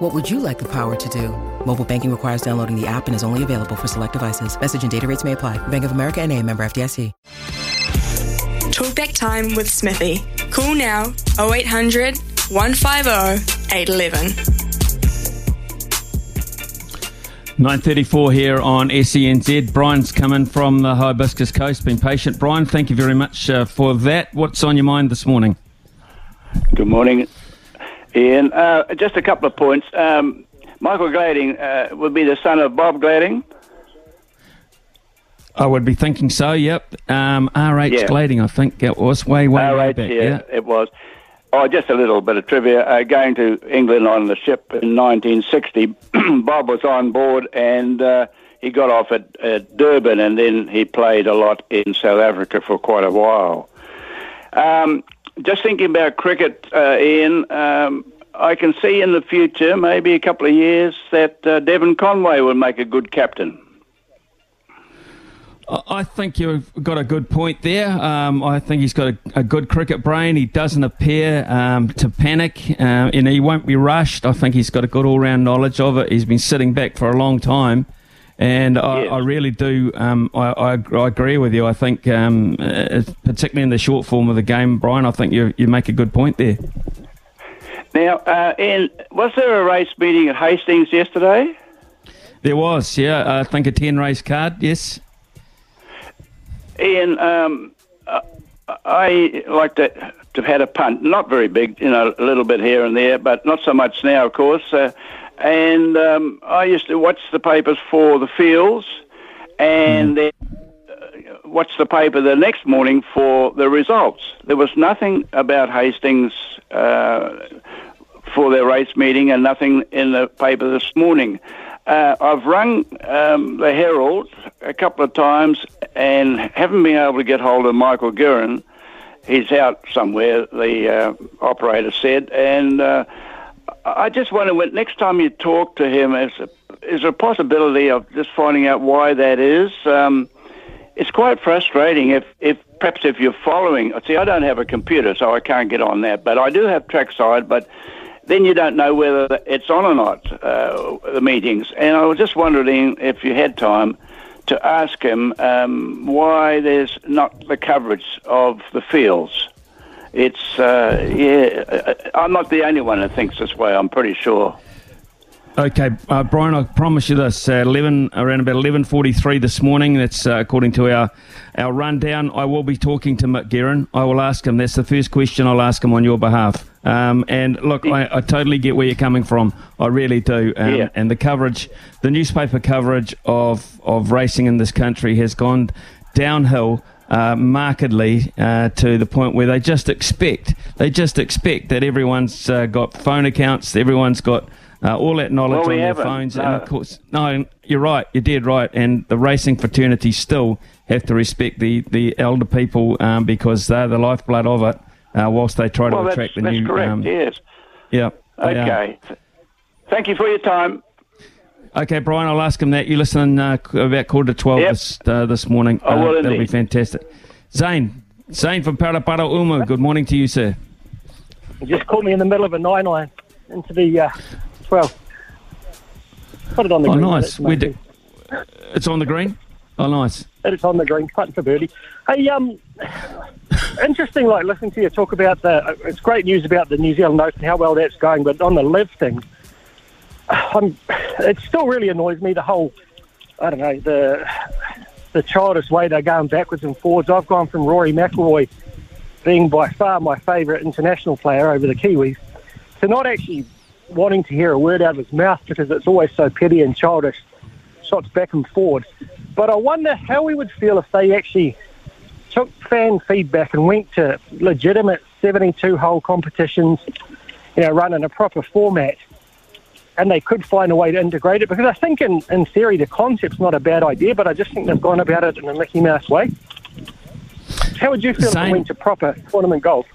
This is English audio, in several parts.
What would you like the power to do? Mobile banking requires downloading the app and is only available for select devices. Message and data rates may apply. Bank of America and a member FDIC. Talkback time with Smithy. Call now 0800 150 811. 9.34 here on SENZ. Brian's coming from the Hibiscus Coast. Been patient. Brian, thank you very much uh, for that. What's on your mind this morning? Good morning, Ian. Uh, just a couple of points. Um, Michael Glading uh, would be the son of Bob Glading. I would be thinking so, yep. Um, R.H. Yeah. Glading, I think it was way, way, way back. yeah, Yeah. it was. Oh, just a little bit of trivia. Uh, going to England on the ship in 1960, Bob was on board and uh, he got off at, at Durban and then he played a lot in South Africa for quite a while. Um, just thinking about cricket, uh, Ian, um, I can see in the future, maybe a couple of years, that uh, Devon Conway will make a good captain. I think you've got a good point there. Um, I think he's got a, a good cricket brain. He doesn't appear um, to panic, uh, and he won't be rushed. I think he's got a good all-round knowledge of it. He's been sitting back for a long time, and I. I really do. Um, I, I, I agree with you. I think, um, uh, particularly in the short form of the game, Brian, I think you you make a good point there. Now, uh, Ian, was there a race meeting at Hastings yesterday? There was, yeah, I think a ten race card. Yes. Ian, um, I like to, to have had a punt, not very big, you know, a little bit here and there, but not so much now, of course. Uh, and um, I used to watch the papers for the fields, and then uh, watch the paper the next morning for the results. There was nothing about Hastings uh, for their race meeting, and nothing in the paper this morning. Uh, I've rung um, the Herald a couple of times and haven't been able to get hold of Michael Guerin. He's out somewhere, the uh, operator said. And uh, I just wonder when next time you talk to him, is, is there a possibility of just finding out why that is? Um, it's quite frustrating if, if perhaps if you're following. See, I don't have a computer, so I can't get on that, but I do have trackside, but then you don't know whether it's on or not, uh, the meetings. And I was just wondering if you had time to ask him um, why there's not the coverage of the fields. It's, uh, yeah, I'm not the only one that thinks this way, I'm pretty sure. Okay, uh, Brian, I promise you this: uh, eleven around about eleven forty-three this morning. That's uh, according to our our rundown. I will be talking to Mick Guerin. I will ask him. That's the first question I'll ask him on your behalf. Um, and look, I, I totally get where you're coming from. I really do. Um, Yeah. And the coverage, the newspaper coverage of of racing in this country has gone downhill uh, markedly uh, to the point where they just expect they just expect that everyone's uh, got phone accounts, everyone's got uh, all that knowledge Well, we on their phones, no. and of course, no, you're right, you're dead right, and the racing fraternity still have to respect the the elder people um, because they're the lifeblood of it. Uh, whilst they try to Well, that's, attract the that's new, correct, um, yes. yeah. Okay. Thank you for your time. Okay, Brian, I'll ask him that. You listen uh, about quarter to 12 Yep. this, uh, this morning. I will uh, That'll be fantastic. Zane, Zane from Paraparaumu, good morning to you, sir. He just caught me in the middle of a nine iron into the uh, 12. Put it on the Oh, green. nice. It's, Where did- It's on the green? Oh, nice. it's on the green, putting for birdie. Hey, um, interesting, like listening to you talk about the. It's great news about the New Zealand Open, how well that's going, but on the live thing, I'm, it still really annoys me the whole. I don't know the the childish way they're going backwards and forwards. I've gone from Rory McIlroy being by far my favourite international player over the Kiwis to not actually wanting to hear a word out of his mouth because it's always so petty and childish, shots back and forward. But I wonder how we would feel if they actually took fan feedback and went to legitimate 72 hole competitions, you know, run in a proper format, and they could find a way to integrate it. Because I think, in, in theory, the concept's not a bad idea, but I just think they've gone about it in a Mickey Mouse way. How would you feel Same. if we went to proper tournament golf?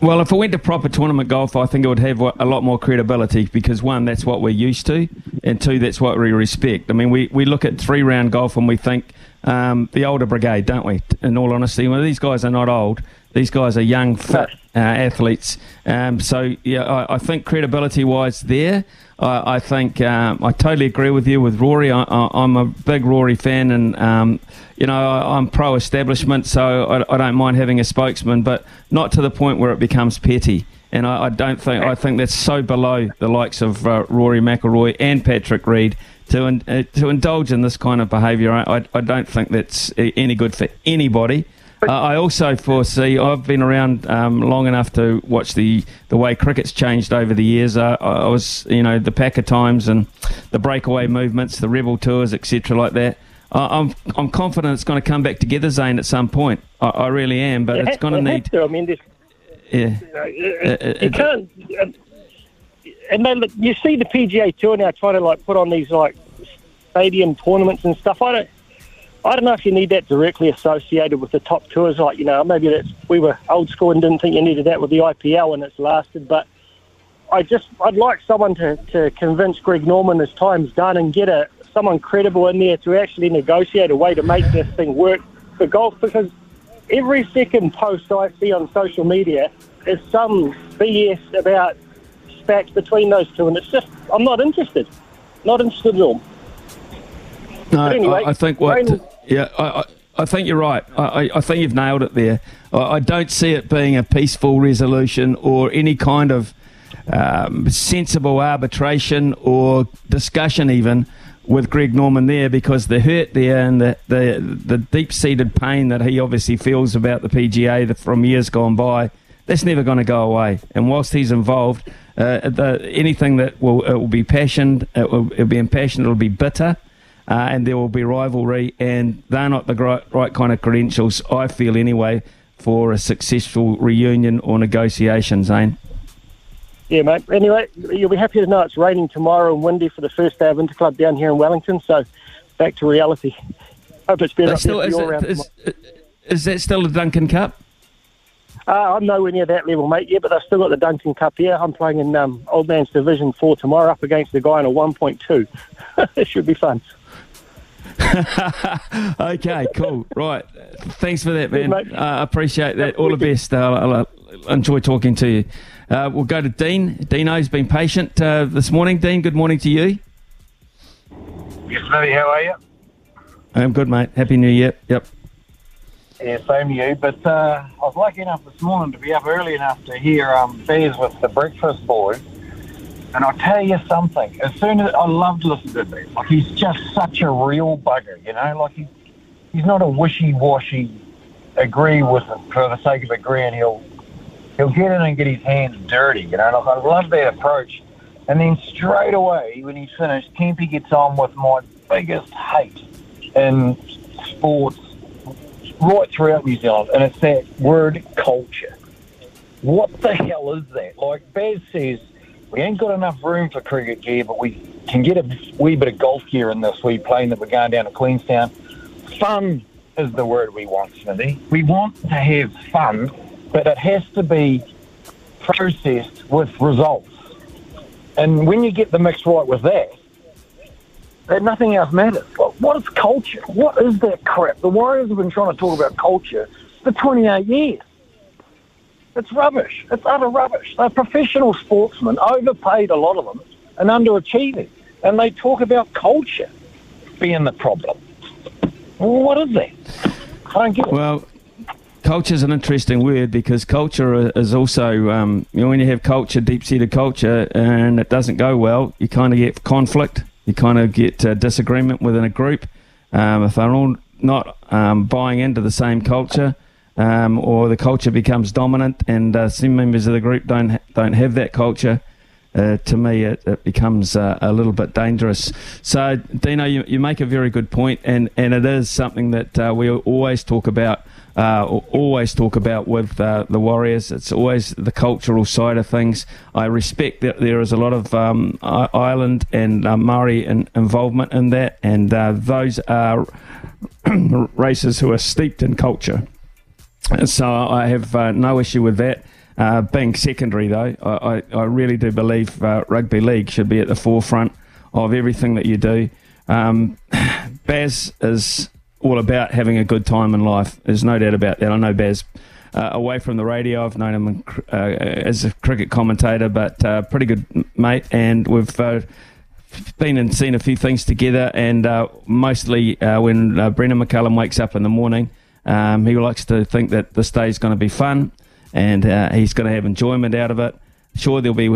Well, if it went to proper tournament golf, I think it would have a lot more credibility because one, that's what we're used to, and two, that's what we respect. I mean, we, we look at three round golf and we think um, the older brigade, don't we? In all honesty, well, these guys are not old; these guys are young, fit uh, athletes. Um, so yeah, I, I think credibility wise, there, I, I think um, I totally agree with you with Rory. I, am a big Rory fan, and um, you know I, am pro establishment, so I, I, don't mind having a spokesman, but not to the point where it becomes petty. And I, don't think I think that's so below the likes of uh, Rory McIlroy and Patrick Reed to uh, to indulge in this kind of behaviour. I, I don't think that's any good for anybody. Uh, I also foresee. I've been around um, long enough to watch the, the way cricket's changed over the years. Uh, I was, you know, the Packer times and the breakaway movements, the rebel tours, etc., like that. Uh, I'm I'm confident it's going to come back together, Zane, at some point. I, I really am, but it it's going to need. To. I mean, this, yeah, uh, you can't. and then you see the PGA Tour now trying to like put on these like stadium tournaments and stuff. I don't. I don't know if you need that directly associated with the top tours. Like you know, maybe that's we were old school and didn't think you needed that with the IPL and it's lasted. But I just I'd like someone to, to convince Greg Norman as time's done and get a someone credible in there to actually negotiate a way to make this thing work for golf because every second post I see on social media is some BS about spats between those two, and it's just I'm not interested, not interested at all. No, anyway, I, I, think what. Rain, yeah, I, I, think you're right. I, I, think you've nailed it there. I, don't see it being a peaceful resolution or any kind of um, sensible arbitration or discussion, even with Greg Norman there, because the hurt there and the, the, the deep seated pain that he obviously feels about the PGA from years gone by, that's never going to go away. And whilst he's involved, uh, the, anything that will, it will be passionate, it will, it will be impassioned, it will be bitter uh, and there will be rivalry, and they're not the right, right kind of credentials, I feel anyway, for a successful reunion or negotiation, Zane. Yeah, mate. Anyway, you'll be happy to know it's raining tomorrow and windy for the first day of Interclub down here in Wellington, so back to reality. Hope it's better still, is, it, is, is that still the Duncan Cup? Uh, I'm nowhere near that level, mate. Yeah, but I've still got the Duncan Cup here. I'm playing in um, Old Man's Division 4 tomorrow up against the guy in a 1.2. it should be fun. okay, cool. Right. Thanks for that, man. I uh, appreciate that. All the best. Uh, I'll, I'll, enjoy talking to you. Uh, we'll go to Dean. Dino's been patient uh, this morning. Dean, good morning to you. Yes, Matty, how are you? I'm good, mate. Happy New Year. Yep. Yeah, same to you. But uh, I was lucky enough this morning to be up early enough to hear um, Bears with the breakfast boys and I'll tell you something. As soon as I love to listen to this, like he's just such a real bugger, you know. Like he, he's not a wishy-washy agree with it for the sake of agreeing. He'll he'll get in and get his hands dirty, you know. Like I love that approach. And then straight away, when he's finished, Kempy gets on with my biggest hate in sports right throughout New Zealand, and it's that word culture. What the hell is that? Like Baz says, we ain't got enough room for cricket gear, but we can get a wee bit of golf gear in this wee plane that we're going down to Queenstown. Fun is the word we want, Smithy. We want to have fun, but it has to be processed with results. And when you get the mix right with that, that nothing else matters. what is culture? What is that crap? The Warriors have been trying to talk about culture for 28 years. It's rubbish. It's utter rubbish. They're professional sportsmen, overpaid a lot of them, and underachieving. And they talk about culture being the problem. what is that? I don't get it. Well, culture is an interesting word because culture is also, um, you know, when you have culture, deep seated culture, and it doesn't go well, you kind of get conflict, you kind of get uh, disagreement within a group. Um, if they're all not um, buying into the same culture, um, or the culture becomes dominant, and uh, some members of the group don't don't have that culture. Uh, to me, it, it becomes uh, a little bit dangerous. So, Dino, you, you make a very good point, and, and it is something that uh, we always talk about. Uh, always talk about with uh, the Warriors. It's always the cultural side of things. I respect that there is a lot of um, island and uh, Maori in, involvement in that, and those are races who are steeped in culture. So I have uh, no issue with that. Uh, being secondary, though, I, I, really do believe uh, rugby league should be at the forefront of everything that you do. Um, Baz is all about having a good time in life. There's no doubt about that. I know Baz uh, away from the radio. I've known him uh, as a cricket commentator, but uh, pretty good mate, and we've been and seen a few things together. And mostly when Brendon McCullum wakes up in the morning, um, he likes to think that this day is going to be fun, and he's going to have enjoyment out of it. Sure, there'll be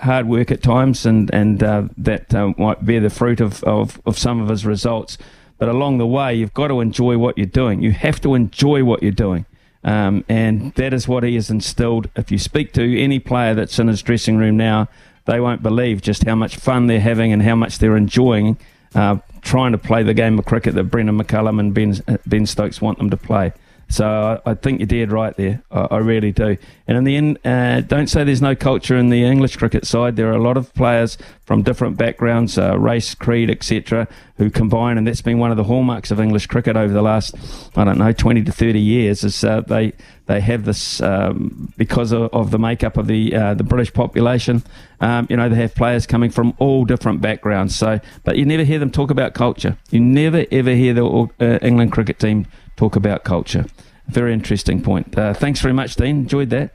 hard work at times, and and that might bear the fruit of, of, of some of his results. But along the way, you've got to enjoy what you're doing. You have to enjoy what you're doing. Um, and that is what he has instilled. If you speak to any player that's in his dressing room now, they won't believe just how much fun they're having and how much they're enjoying uh, trying to play the game of cricket that Brendon McCullum and Ben, ben Stokes want them to play. So I, I, think you're dead right there. I, I, really do. And in the end, uh, don't say there's no culture in the English cricket side. There are a lot of players from different backgrounds, uh, race, creed, etc., who combine, and that's been one of the hallmarks of English cricket over the last, I don't know, 20 to 30 years. Is uh, they they have this um, because of, of, the makeup of the uh, the British population. Um, you know, they have players coming from all different backgrounds. So, but you never hear them talk about culture. You never ever hear the uh, England cricket team talk about culture. Very interesting point. Uh, thanks very much, Dean. Enjoyed that.